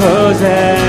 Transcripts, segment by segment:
Hosanna.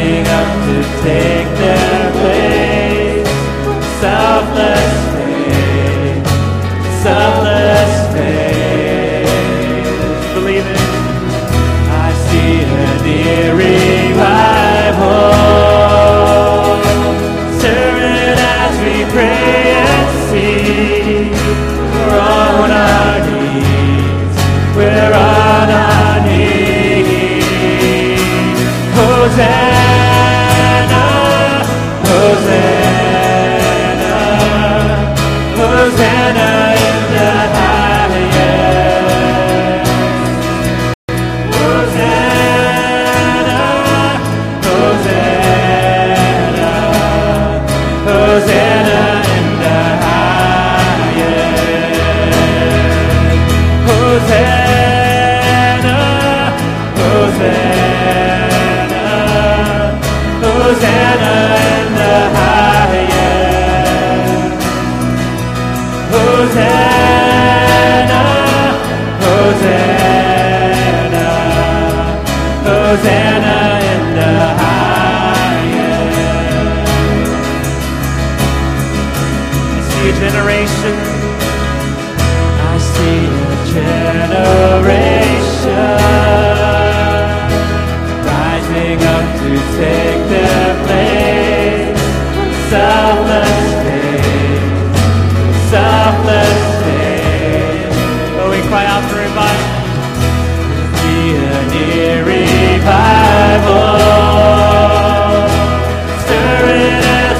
Rising up to take their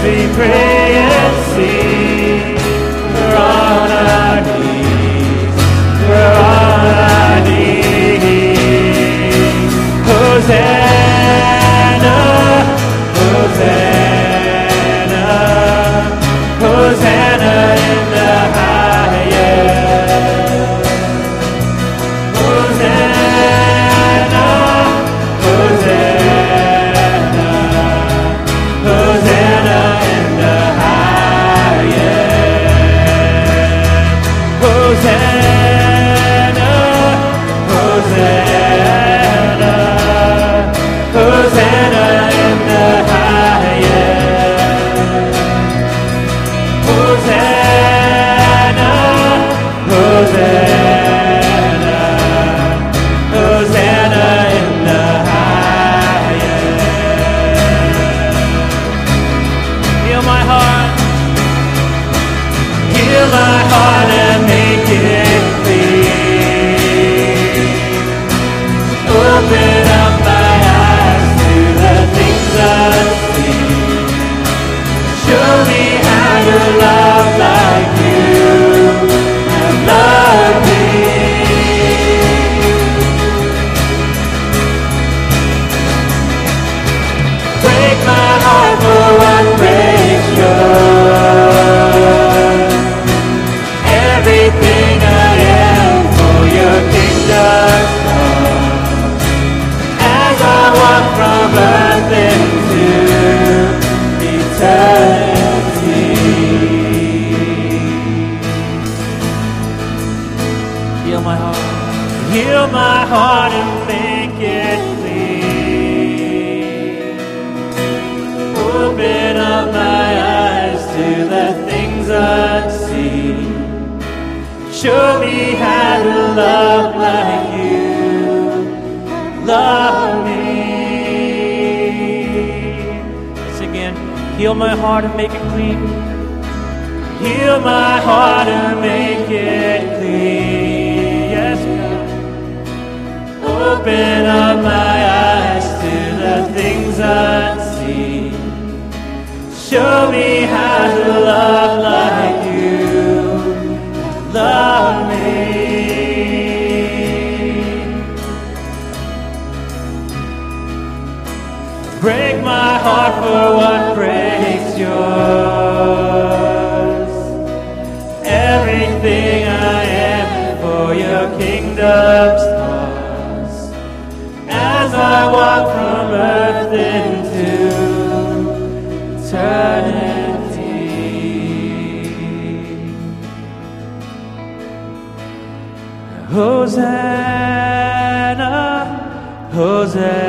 Stirring as Heal my heart and make it clean. Open up my eyes to the things unseen. Show me how to love like you. Love me. Let's again. Heal my heart and make it clean. Heal my heart and make it clean. Open up my eyes to the things unseen. Show me how to love like you. Love me. Break my heart for what breaks yours. Everything I am for your kingdom's Hosanna, Hosanna,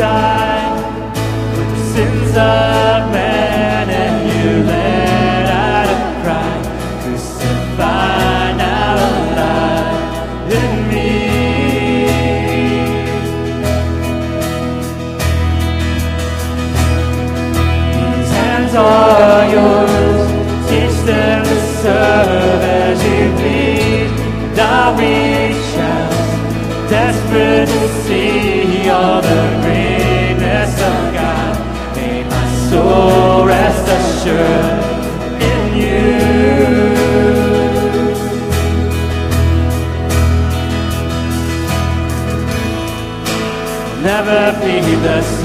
died for the sins of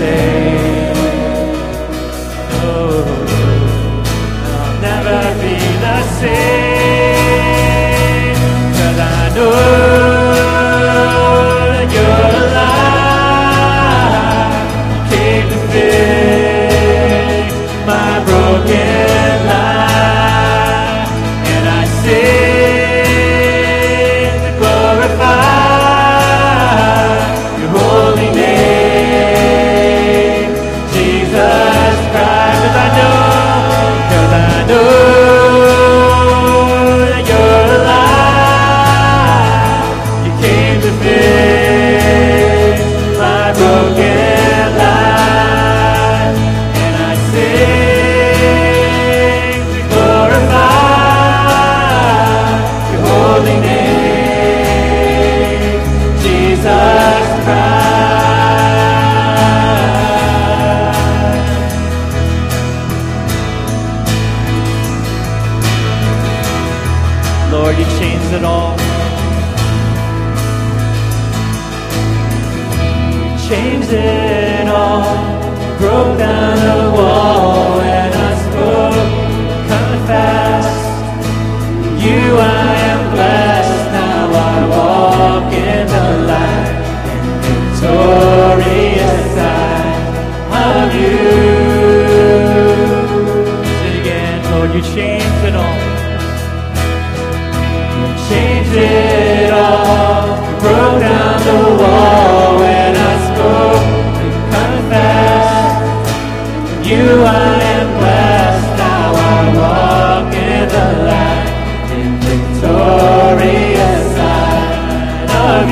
say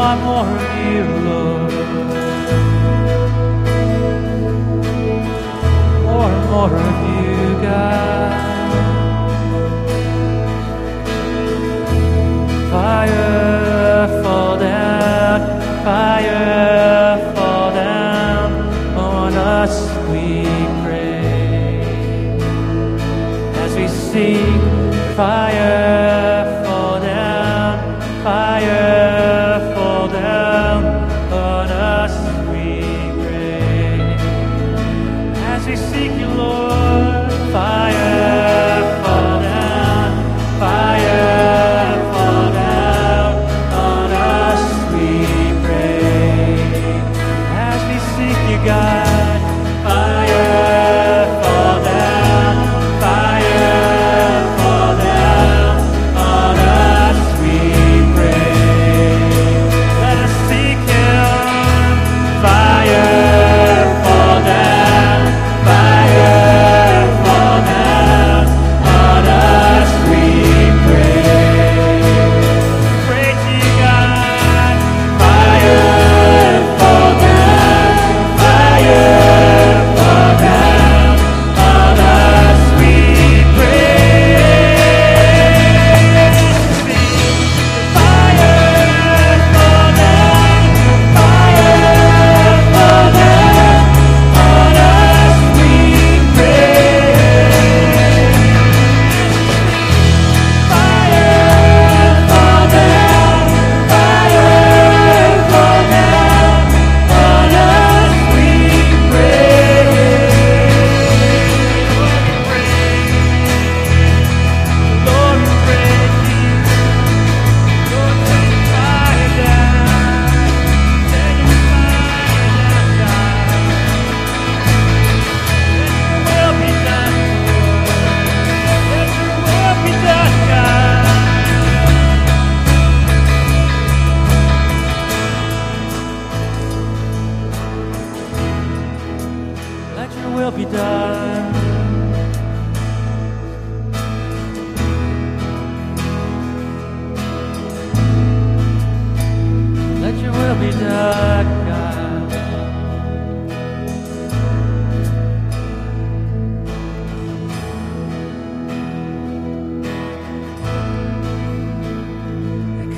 one more year, Lord. One more of you, God.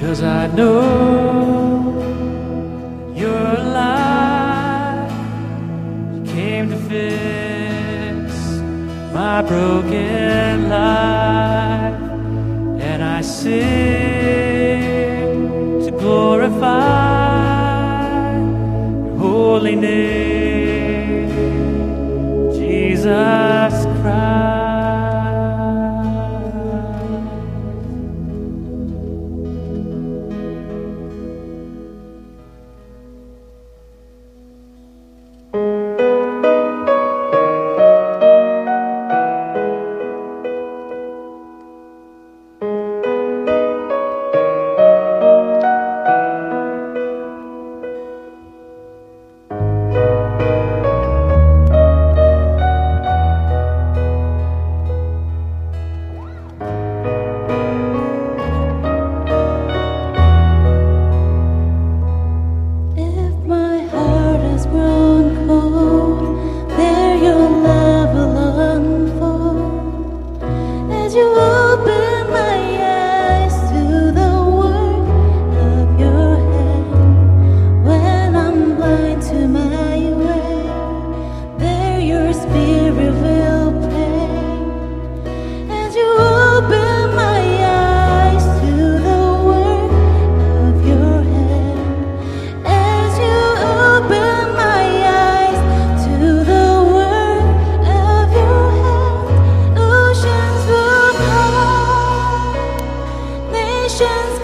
Cause I know you're alive. You came to fix my broken life, and I see. questions.